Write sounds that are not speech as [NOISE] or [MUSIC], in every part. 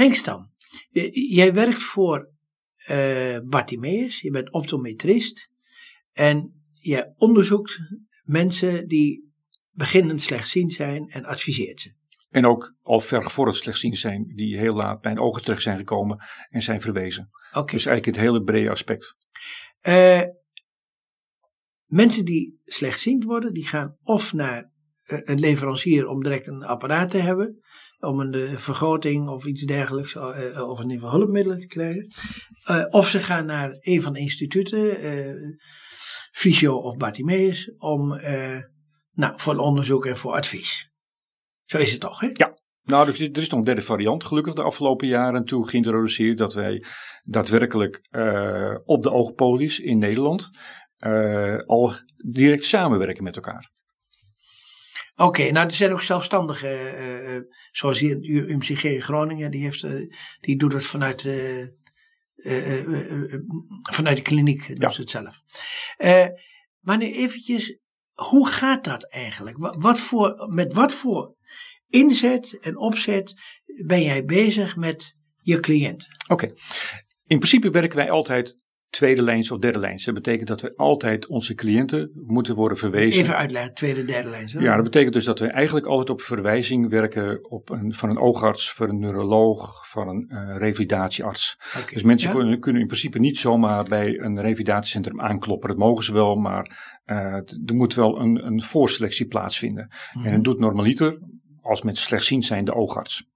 Henk Stam, j- jij werkt voor eh Bartimeus, je bent optometrist en je onderzoekt mensen die beginnend slechtziend zijn en adviseert ze. En ook al vergevorderd slechtziend zijn, die heel laat bij een ogen terecht zijn gekomen en zijn verwezen. Dus eigenlijk het hele brede aspect. Eh, mensen die slechtziend worden, die gaan of naar eh, een leverancier om direct een apparaat te hebben, om een eh, vergroting of iets dergelijks, eh, eh, of in ieder geval hulpmiddelen te krijgen. Of ze gaan naar een van de instituten, eh Fysio of Bartimeus, om eh, nou, voor onderzoek en voor advies. Zo is het toch, hè? Nou, er is, er is nog een derde variant, gelukkig de afgelopen jaren toe geïntroduceerd, dat wij daadwerkelijk op de oogpolies in Nederland al direct samenwerken met elkaar. Oké, nou er zijn ook zelfstandige, eh, eh, zoals hier UMCG in Groningen, die, heeft, eh, die doet het vanuit, vanuit de kliniek, doen Ja. ze het zelf. Maar nu eventjes, hoe gaat dat eigenlijk? Wa- Wat voor, met wat voor inzet en opzet ben jij bezig met je cliënten? Oké. In principe werken wij altijd tweede lijns of derde lijns. Dat betekent dat we altijd onze cliënten moeten worden verwezen. Even uitleggen, tweede, derde lijn. zo. Ja, dat betekent dus dat we eigenlijk altijd op verwijzing werken op een, van een oogarts, van een neuroloog, van een eh, revalidatiearts. Dus mensen ja? kunnen, kunnen in principe niet zomaar bij een revalidatiecentrum aankloppen. Dat mogen ze wel, maar eh, er moet wel een, een voorselectie plaatsvinden. Mhm. En dat doet normaliter, als mensen slechtziend zijn, de oogarts.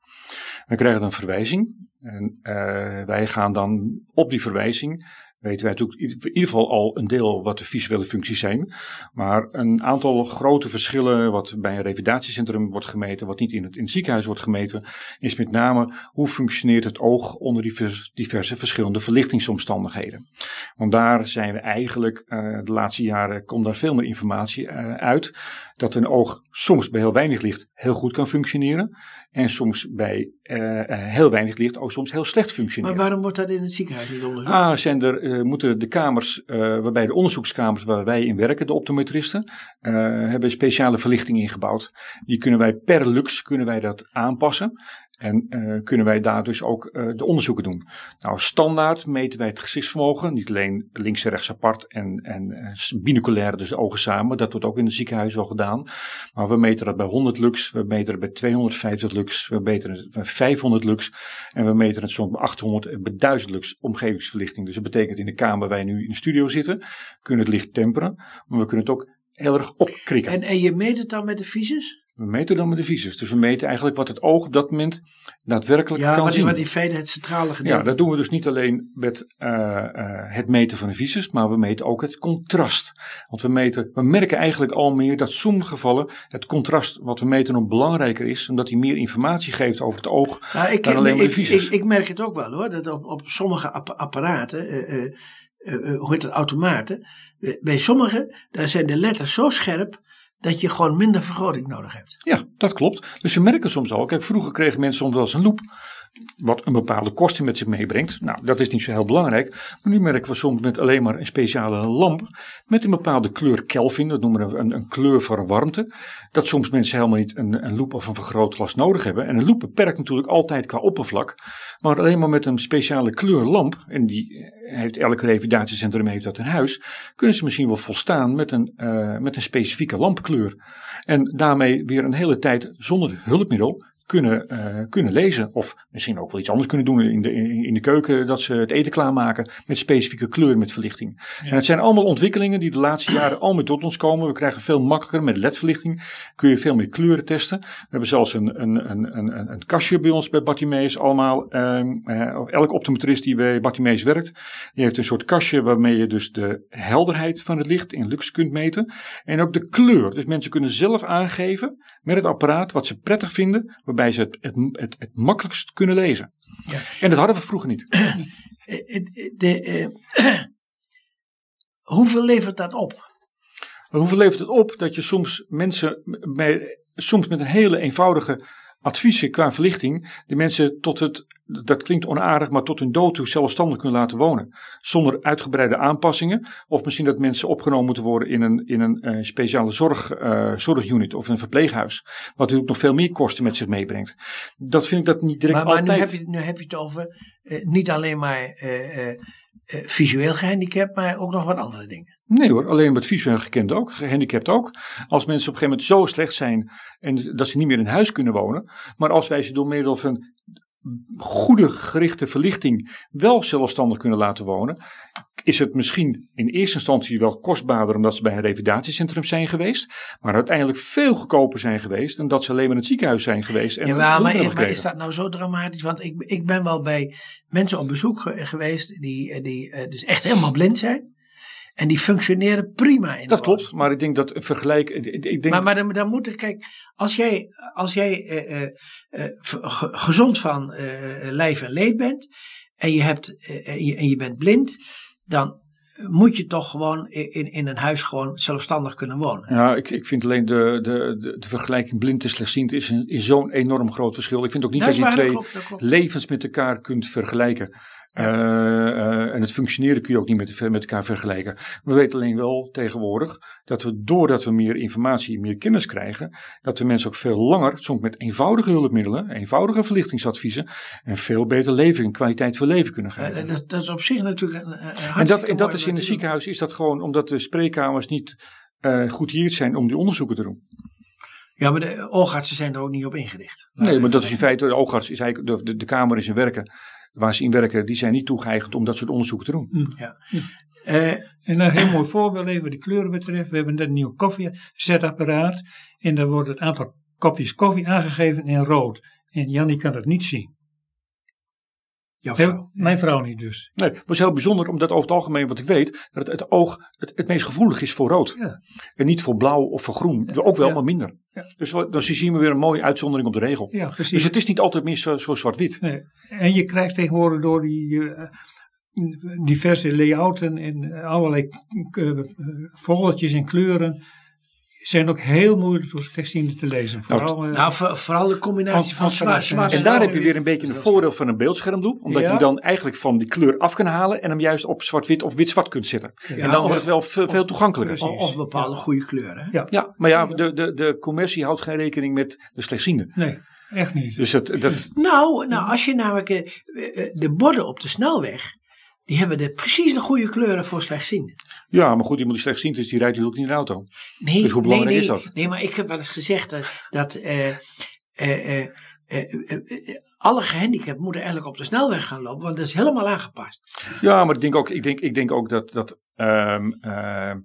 We krijgen dan een verwijzing. En eh, wij gaan dan op die verwijzing, weten wij natuurlijk in ieder geval al een deel wat de visuele functies zijn. Maar een aantal grote verschillen, wat bij een revalidatiecentrum wordt gemeten, wat niet in het, in het ziekenhuis wordt gemeten, is met name hoe functioneert het oog onder diverse, diverse verschillende verlichtingsomstandigheden. Want daar zijn we eigenlijk, eh, de laatste jaren komt daar veel meer informatie eh, uit, dat een oog soms bij heel weinig licht heel goed kan functioneren. En soms bij eh, heel weinig licht ook soms heel slecht Maar functioneren. waarom wordt dat in het ziekenhuis niet onderzocht? Ah, zijn er, eh, moeten de kamers, eh, waarbij de onderzoekskamers waar wij in werken, de optometristen, eh, hebben speciale verlichting ingebouwd. Die kunnen wij per lux kunnen wij dat aanpassen. En eh, kunnen wij daar dus ook eh, de onderzoeken doen. Nou, standaard meten wij het gezichtsvermogen. Niet alleen links en rechts apart en, en eh, binoculair, dus de ogen samen. Dat wordt ook in het ziekenhuis wel gedaan. Maar we meten dat bij 100 lux, we meten het bij 250 lux, we meten het bij 500 lux. En we meten het soms bij 800 en bij 1000 lux omgevingsverlichting. Dus dat betekent in de kamer waar wij nu in de studio zitten, kunnen het licht temperen. Maar we kunnen het ook heel erg opkrikken. En, en je meet het dan met de visus? We meten dan met de visus. Dus we meten eigenlijk wat het oog op dat moment daadwerkelijk Ja, kan wat, zien. wat in feite het centrale gedeelte Ja, dat doen we dus niet alleen met eh, eh, het meten van de visus, maar we meten ook het contrast. Want we, meten, we merken eigenlijk al meer dat sommige gevallen het contrast wat we meten nog belangrijker is, omdat hij meer informatie geeft over het oog. Nou, ik, dan alleen maar de ik, ik, visus. ik merk het ook wel hoor, dat op, op sommige app- apparaten, eh, hoe heet het, automaten, bij sommige, daar zijn de letters zo scherp dat je gewoon minder vergroting nodig hebt. Ja, dat klopt. Dus we merken soms al. Kijk, vroeger kregen mensen soms wel eens een loop. Wat een bepaalde kosten met zich meebrengt. Nou, dat is niet zo heel belangrijk. Maar nu merken we soms met alleen maar een speciale lamp. Met een bepaalde kleur Kelvin. Dat noemen we een, een kleur voor warmte. Dat soms mensen helemaal niet een, een loop of een vergrootglas nodig hebben. En een loop beperkt natuurlijk altijd qua oppervlak. Maar alleen maar met een speciale kleurlamp. En die heeft elk revalidatiecentrum heeft dat in huis. Kunnen ze misschien wel volstaan met een, eh, met een specifieke lampkleur. En daarmee weer een hele tijd zonder hulpmiddel kunnen, eh, kunnen lezen. Of misschien ook wel iets anders kunnen doen in de, in, de keuken. Dat ze het eten klaarmaken met specifieke kleuren met verlichting. En het zijn allemaal ontwikkelingen die de laatste [CLEARS THROAT] jaren al meer tot ons komen. We krijgen veel makkelijker met ledverlichting. Kun je veel meer kleuren testen. We hebben zelfs een, een, een, een, een kastje bij ons bij Bartimeus allemaal. ehm, eh, elke optometrist die bij Bartimeus werkt. Die heeft een soort kastje waarmee je dus de helderheid van het licht in lux kunt meten. En ook de kleur. Dus mensen kunnen zelf aangeven met het apparaat wat ze prettig vinden. Waarbij ze het, het, het, het makkelijkst kunnen lezen. Ja. En dat hadden we vroeger niet. Eh, eh, de, eh, [CLEARS THROAT] hoeveel levert dat op? Hoeveel levert het op dat je soms mensen bij, soms met een hele eenvoudige adviezen qua verlichting de mensen tot het, dat klinkt onaardig, maar tot hun dood toe zelfstandig kunnen laten wonen. Zonder uitgebreide aanpassingen. Of misschien dat mensen opgenomen moeten worden in een, in een uh, speciale zorg, uh, zorgunit of een verpleeghuis. Wat natuurlijk nog veel meer kosten met zich meebrengt. Dat vind ik dat niet direct maar, maar altijd. nu, heb je, nu heb je het over uh, niet alleen maar visueel gehandicapt, maar ook nog wat andere dingen. Nee hoor, alleen met visueel gekend ook, gehandicapt ook. Als mensen op een gegeven moment zo slecht zijn en dat ze niet meer in huis kunnen wonen. Maar als wij ze door middel van goede gerichte verlichting wel zelfstandig kunnen laten wonen, is het misschien in eerste instantie wel kostbaarder omdat ze bij een revalidatiecentrum zijn geweest, maar uiteindelijk veel goedkoper zijn geweest dan dat ze alleen maar in het ziekenhuis zijn geweest. En ja, maar, maar, maar, is dat nou zo dramatisch? Want ik, ik ben wel bij mensen op bezoek geweest die, die dus echt helemaal blind zijn. En die functioneren prima in Dat klopt, maar ik denk dat een vergelijk. Ik denk... Maar, maar dan, dan moet ik, kijk, als jij, als jij uh, uh, uh, gezond van lijf en leed bent en je, hebt, en je, en je bent blind, dan moet je toch gewoon in, in een huis gewoon zelfstandig kunnen wonen. Ja, ik, ik vind alleen de, de, de, de vergelijking blind en slechtziend is, een, is zo'n enorm groot verschil. Ik vind ook niet dat, dat je twee klopt, dat klopt. levens met elkaar kunt vergelijken. Ja. Uh, uh, en het functioneren kun je ook niet met, met elkaar vergelijken. We weten alleen wel tegenwoordig dat we doordat we meer informatie, meer kennis krijgen, dat we mensen ook veel langer, soms met eenvoudige hulpmiddelen, eenvoudige verlichtingsadviezen, een veel beter leven en kwaliteit van leven kunnen geven. Uh, dat, dat, is op zich natuurlijk een, een En dat, en dat is in het ziekenhuis is dat gewoon omdat de spreekkamers niet goed hier zijn om die onderzoeken te doen. Ja, maar de oogartsen zijn er ook niet op ingericht. Nee, maar dat is in feite, de oogarts is eigenlijk, de, de, de kamer is in werken waar ze in werken, die zijn niet toegeëigend om dat soort onderzoek te doen. Mm. Ja. Uh, en een heel mooi voorbeeld even wat de kleuren betreft. We hebben net een nieuw koffiezetapparaat. En daar wordt het aantal kopjes koffie aangegeven in rood. En Jannie kan dat niet zien. Jouw vrouw. Mijn vrouw niet dus. Nee, het was heel bijzonder omdat over het algemeen wat ik weet, dat het, het oog het, het meest gevoelig is voor rood. Ja. En niet voor blauw of voor groen. Ja. Ook wel, Ja. maar minder. Ja. Dus dan zien we weer een mooie uitzondering op de regel. Ja, precies. Dus het is niet altijd meer zo, zo zwart-wit. Nee. En je krijgt tegenwoordig door die eh, diverse layouten en allerlei uh, volletjes en kleuren. Zijn ook heel moeilijk door slechtzienden te lezen. Vooral, eh, Nou, voor- vooral de combinatie van Van- van- zwart, zwart En en daar heb je weer een beetje een voordeel van een beeldschermloop. Omdat Ja. je hem dan eigenlijk van die kleur af kan halen. En hem juist op zwart-wit of wit-zwart kunt zetten. en dan of- wordt het wel veel, veel toegankelijker. Of, of bepaalde goede kleuren. hè? ja. Ja, maar ja, de, de, de commercie houdt geen rekening met de slechtzienden. Nee, echt niet. Dus het, dat, Nou, nou, als je namelijk eh, eh, de borden op de snelweg, die hebben de, precies de goede kleuren voor slechtzienden. ja, maar goed, iemand die slechtziend is, die rijdt natuurlijk niet in een auto. Nee, Dus hoe belangrijk nee, is nee, dat? Nee, maar ik heb wel eens gezegd dat, dat eh, eh, eh, alle gehandicapten moeten eigenlijk op de snelweg gaan lopen, want dat is helemaal aangepast. Ja, maar ik denk ook, ik denk, ik denk ook dat, dat ehm, ehm,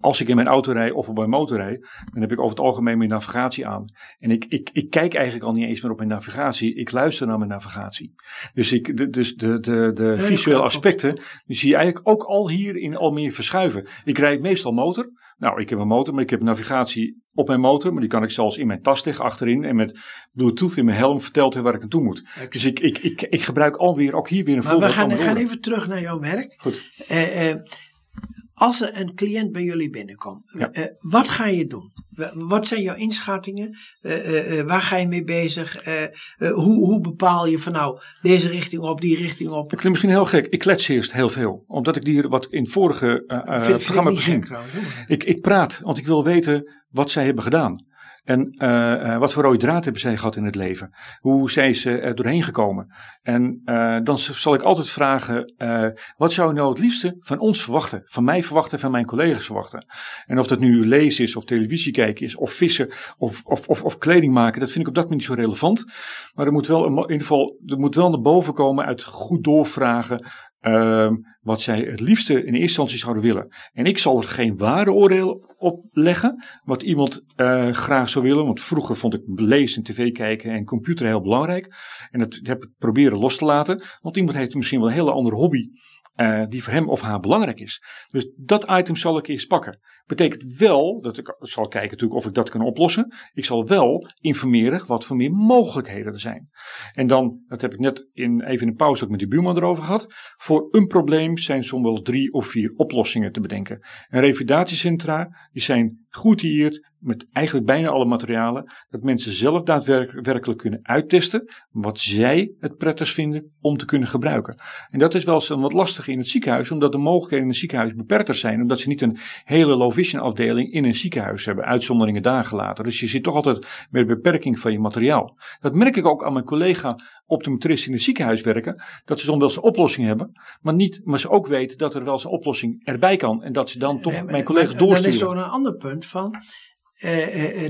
als ik in mijn auto rijd of op mijn motor rijd, dan heb ik over het algemeen mijn navigatie aan. En ik, ik, ik kijk eigenlijk al niet eens meer op mijn navigatie, ik luister naar mijn navigatie. Dus, ik, de, dus de, de, de visuele aspecten, die zie je eigenlijk ook al hier in Almere verschuiven. Ik rijd meestal motor. Nou, ik heb een motor, maar ik heb navigatie op mijn motor, maar die kan ik zelfs in mijn tas liggen achterin. En met Bluetooth in mijn helm vertelt hij waar ik naartoe moet. Dus ik, ik, ik, ik gebruik alweer ook hier weer een Maar we voorbeeld gaan, gaan even terug naar jouw werk. Goed. Eh, als er een cliënt bij jullie binnenkomt, Ja. eh, wat ga je doen? Wa- Wat zijn jouw inschattingen? Eh, eh, waar ga je mee bezig? Hoe, hoe bepaal je van nou deze richting op, die richting op? Ik vind het misschien heel gek. Ik klets eerst heel veel. Omdat ik die wat in vorige ik programma heb gezien. Ik, ik praat, want ik wil weten wat zij hebben gedaan. En eh, wat voor rode draad hebben zij gehad in het leven? Hoe zijn ze er doorheen gekomen? En eh, dan zal ik altijd vragen: eh, wat zou je nou het liefste van ons verwachten? Van mij verwachten, van mijn collega's verwachten? En of dat nu lezen is, of televisie kijken is, of vissen, of, of, of, of kleding maken, dat vind ik op dat moment niet zo relevant. Maar er moet wel, in ieder geval, er moet wel naar boven komen uit goed doorvragen. Ehm, wat zij het liefste in eerste instantie zouden willen. En ik zal er geen waardeoordeel op leggen. Wat iemand eh, graag zou willen. Want vroeger vond ik lezen en tv kijken en computer heel belangrijk. En dat heb ik proberen los te laten. Want iemand heeft misschien wel een hele andere hobby. Eh, die voor hem of haar belangrijk is. Dus dat item zal ik eerst pakken. Betekent wel dat ik zal kijken natuurlijk of ik dat kan oplossen. Ik zal wel informeren wat voor meer mogelijkheden er zijn. En dan, dat heb ik net in, even in pauze ook met die buurman erover gehad. Voor een probleem zijn soms wel drie of vier oplossingen te bedenken. En revalidatiecentra, die zijn geoutilleerd met eigenlijk bijna alle materialen, dat mensen zelf daadwerkelijk kunnen uittesten wat zij het prettigst vinden om te kunnen gebruiken. En dat is wel eens wat lastig in het ziekenhuis, omdat de mogelijkheden in het ziekenhuis beperkter zijn, omdat ze niet een hele low vision afdeling in een ziekenhuis hebben, uitzonderingen daar gelaten. Dus je zit toch altijd met beperking van je materiaal. Dat merk ik ook aan mijn collega optometristen in het ziekenhuis werken, dat ze soms wel eens een oplossing hebben, maar, niet, maar ze ook weten dat er wel eens een oplossing erbij kan en dat ze dan toch mijn collega's doorsturen. Dat is een ander punt van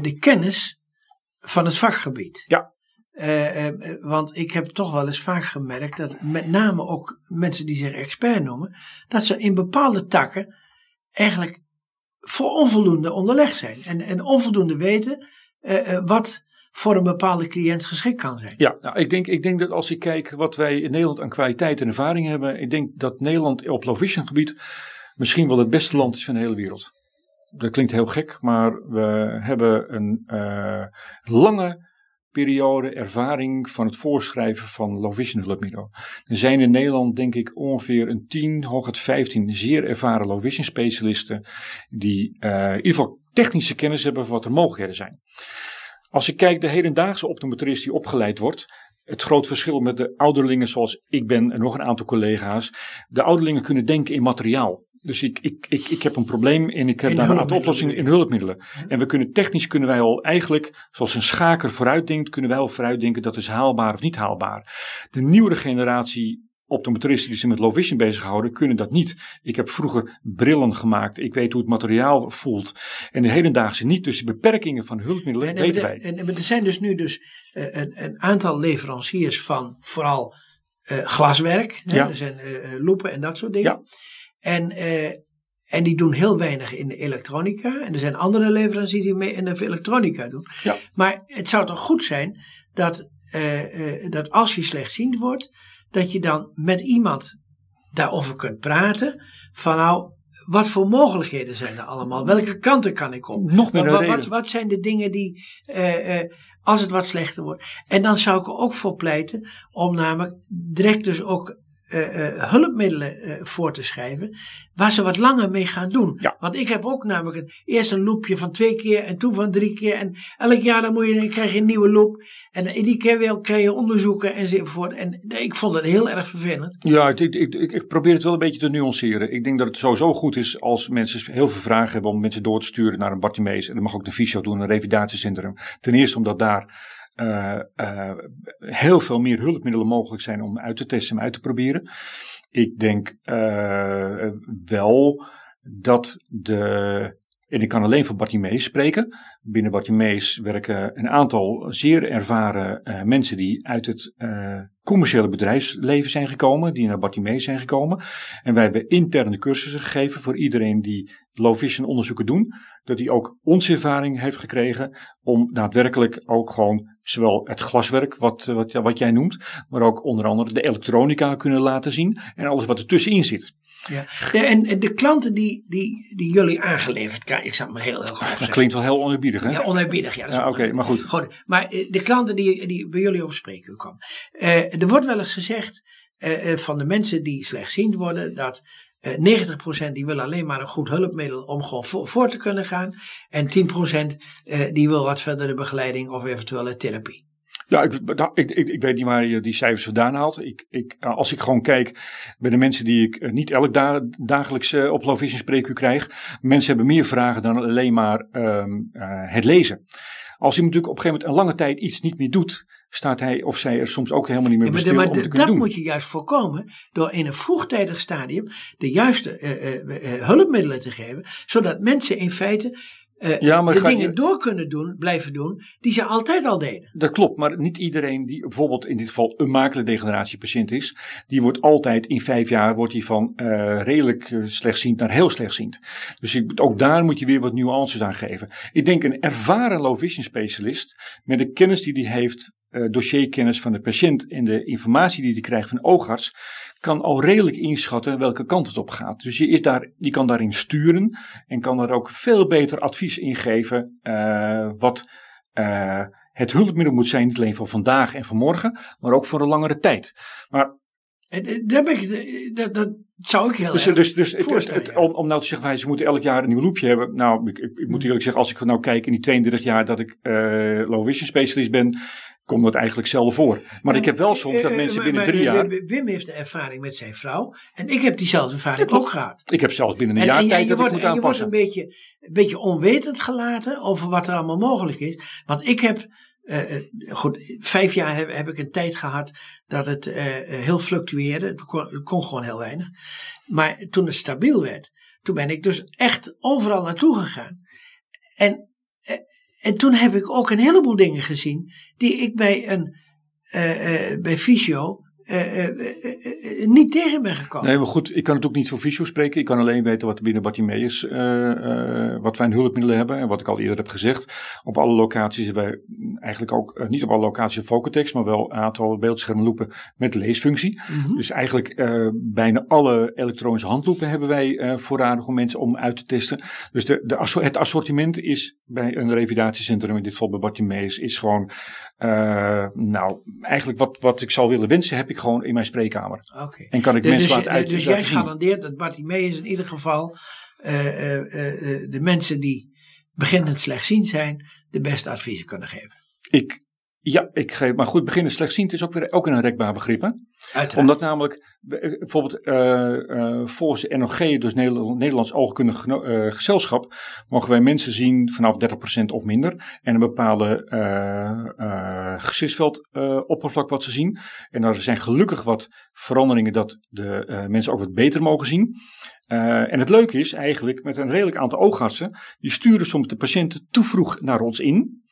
de kennis van het vakgebied. Ja. Want ik heb toch wel eens vaak gemerkt dat met name ook mensen die zich expert noemen, dat ze in bepaalde takken eigenlijk voor onvoldoende onderlegd zijn. En, en onvoldoende weten wat voor een bepaalde cliënt geschikt kan zijn. Ja, nou, ik, denk, ik denk dat als ik kijk wat wij in Nederland aan kwaliteit en ervaring hebben, ik denk dat Nederland op low vision gebied misschien wel het beste land is van de hele wereld. Dat klinkt heel gek, maar we hebben een uh, lange periode ervaring van het voorschrijven van low vision hulpmiddelen. Er zijn in Nederland denk ik ongeveer een 10, hooguit 15 zeer ervaren low vision specialisten die uh, in ieder geval technische kennis hebben van wat er mogelijkheden zijn. Als ik kijk de hedendaagse optometrist die opgeleid wordt, het groot verschil met de ouderlingen zoals ik ben en nog een aantal collega's. De ouderlingen kunnen denken in materiaal. Dus ik, ik, ik, ik heb een probleem en ik heb daar een aantal oplossingen in hulpmiddelen. En we kunnen technisch kunnen wij al eigenlijk, zoals een schaker vooruitdenkt, kunnen wij al vooruitdenken dat is haalbaar of niet haalbaar. De nieuwere generatie optometristen die zich met low vision bezighouden, kunnen dat niet. Ik heb vroeger brillen gemaakt. Ik weet hoe het materiaal voelt. En de hedendaagse niet. Dus de beperkingen van hulpmiddelen en, weten wij. En, er zijn dus nu dus uh, een, een, aantal leveranciers van vooral uh, glaswerk. Hè? Ja. Er zijn uh, loepen en dat soort dingen. Ja. En, en die doen heel weinig in de elektronica. En er zijn andere leveranciers die mee in de elektronica doen. Ja. Maar het zou toch goed zijn dat, dat als je slechtziend wordt dat je dan met iemand daarover kunt praten. Van nou, wat voor mogelijkheden zijn er allemaal? Welke kanten kan ik op? Nog meer wat, wat, wat, zijn de dingen die, als het wat slechter wordt? En dan zou ik er ook voor pleiten om namelijk direct dus ook uh, hulpmiddelen uh, voor te schrijven, waar ze wat langer mee gaan doen. Ja. Want ik heb ook namelijk een, eerst een loopje van twee keer en toen van drie keer. En elk jaar dan, moet je, dan krijg je een nieuwe loop. En in die keer weer krijg je onderzoeken enzovoort. En ik vond het heel erg vervelend. Ja, ik, ik, ik, ik, probeer het wel een beetje te nuanceren. Ik denk dat het sowieso goed is als mensen heel veel vragen hebben om mensen door te sturen naar een Bartimees. En dan mag ook de fysio doen, een revalidatiecentrum. Ten eerste omdat daar uh, uh, heel veel meer hulpmiddelen mogelijk zijn om uit te testen en uit te proberen. Ik denk uh, wel dat de. En ik kan alleen voor Bartimees spreken. Binnen Bartimees werken een aantal zeer ervaren mensen die uit het commerciële bedrijfsleven zijn gekomen, die naar Bartimees zijn gekomen. En wij hebben interne cursussen gegeven voor iedereen die low vision onderzoeken doen, dat hij ook onze ervaring heeft gekregen om daadwerkelijk ook gewoon zowel het glaswerk, wat, wat, wat jij noemt, maar ook onder andere de elektronica kunnen laten zien en alles wat er tussenin zit. Ja. en de klanten die, die, die jullie aangeleverd krijgen, ik zou maar heel, heel graag Dat klinkt wel heel oneerbiedig, hè? Ja, oneerbiedig, ja. ja Oké, maar goed. Maar eh, de klanten die, die bij jullie op spreken komen. Uh, er wordt wel eens gezegd van de mensen die slechtziend worden, dat uh, 90% die willen alleen maar een goed hulpmiddel om gewoon voor, te kunnen gaan. En 10% uh, die wil wat verdere begeleiding of eventuele therapie. Ja, ik, ik, ik, ik, weet niet waar je die cijfers vandaan haalt. Ik, ik, als ik gewoon kijk bij de mensen die ik eh, niet elk da dagelijks uh, op Low Vision spreekuur krijg. Mensen hebben meer vragen dan alleen maar uh, het lezen. Als iemand natuurlijk op een gegeven moment een lange tijd iets niet meer doet, staat hij of zij er soms ook helemaal niet meer ja, maar, om te kunnen dat moet je juist voorkomen door in een vroegtijdig stadium de juiste uh, uh, hulpmiddelen te geven, zodat mensen in feite uh, ja, maar de dingen je... door kunnen doen, blijven doen, die ze altijd al deden. Dat klopt, maar niet iedereen die bijvoorbeeld in dit geval een makelendegeneratiepatiënt is, die wordt altijd in vijf jaar wordt die van uh, redelijk slechtziend naar heel slechtziend. Dus ik, ook daar moet je weer wat nuances aan geven. Ik denk een ervaren low vision specialist met de kennis die hij heeft, uh, dossierkennis van de patiënt en de informatie die hij krijgt van oogarts, kan al redelijk inschatten welke kant het op gaat. Dus je, is daar, je kan daarin sturen en kan daar ook veel beter advies in geven uh, wat uh, het hulpmiddel moet zijn, niet alleen voor vandaag en voor morgen, maar ook voor een langere tijd. Maar eh, daar ben ik, eh, dat, dat zou ik heel Dus, erg dus, dus het, het- om, om nou te zeggen, wij, ze moeten elk jaar een nieuw loopje hebben. Nou, ik, ik, ik moet eerlijk zeggen, als ik nou kijk in die 32 jaar dat ik eh low vision specialist ben, komt dat eigenlijk zelden voor. Maar ik heb wel soms dat Eh, mensen maar- binnen drie jaar, Wim- heeft de ervaring met zijn vrouw. En ik heb diezelfde ervaring ook gehad. ik heb zelfs binnen een En, jaar tijd dat wordt, ik moet en je wordt aanpassen. een beetje, een beetje onwetend gelaten over wat er allemaal mogelijk is. Want ik heb, eh, eh, goed, vijf jaar heb, heb ik een tijd gehad dat het eh, eh, heel fluctueerde. Het kon, het kon gewoon heel weinig. Maar toen het stabiel werd, toen ben ik dus echt overal naartoe gegaan. En, eh, en toen heb ik ook een heleboel dingen gezien die ik bij een, eh, bij fysio eh, eh, eh, eh, eh, niet tegen ben gekomen. Nee, maar goed, ik kan natuurlijk niet voor Visio spreken. Ik kan alleen weten wat er binnen Bartimeus, wat wij aan hulpmiddelen hebben. En wat ik al eerder heb gezegd. Op alle locaties hebben wij eigenlijk ook, niet op alle locaties een Focutex, maar wel een aantal beeldschermloepen met leesfunctie. Mhm. Dus eigenlijk eh, bijna alle elektronische handloepen hebben wij voorradig om mensen om uit te testen. Dus de, de, het assortiment is bij een revalidatiecentrum, in dit geval bij Bartimeus, is gewoon, eh, nou, eigenlijk wat, wat ik zou willen wensen, heb ik gewoon in mijn spreekkamer. Oké. En kan ik Dus, mensen dus- laten uit dus jij garandeert dat Bartimeus in ieder geval eh, eh, eh, de mensen die beginnend slechtziend zijn, de beste adviezen kunnen geven. Ik, ja, ik geef, maar goed, beginnen slechtziend is ook weer ook een rekbaar begrip. Hè? Omdat namelijk, eh, bijvoorbeeld eh, eh, volgens de NOG, dus Nederland- Nederlands Oogkundig Gezelschap, mogen wij mensen zien vanaf 30% of minder. En een bepaalde eh eh gezichtsveld eh, oppervlak wat ze zien. En er zijn gelukkig wat veranderingen dat de mensen ook wat beter mogen zien. En het leuke is eigenlijk, met een redelijk aantal oogartsen, die sturen soms de patiënten te vroeg naar ons in.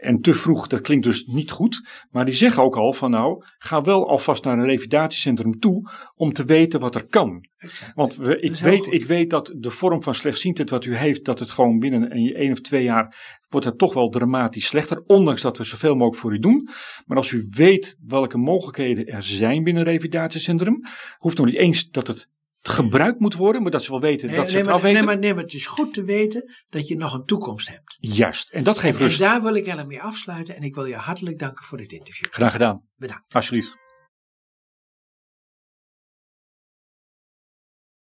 En te vroeg, dat klinkt dus niet goed. Maar die zeggen ook al van nou, ga wel alvast naar een revalidatiecentrum toe om te weten wat er kan. Exact. Want we, ik, weet, goed. ik weet dat de vorm van slechtziendheid wat u heeft, dat het gewoon binnen een, één of twee jaar wordt het toch wel dramatisch slechter. Ondanks dat we zoveel mogelijk voor u doen. Maar als u weet welke mogelijkheden er zijn binnen een revalidatiecentrum, hoeft nog niet eens dat het gebruikt moet worden, maar dat ze wel weten Nee, dat ze nee, het maar, afweten. nee, maar, nee, maar het is goed te weten dat je nog een toekomst hebt. Juist, en dat geeft En rust. daar wil ik erg mee afsluiten en ik wil je hartelijk danken voor dit interview. Graag gedaan, Bedankt. alsjeblieft.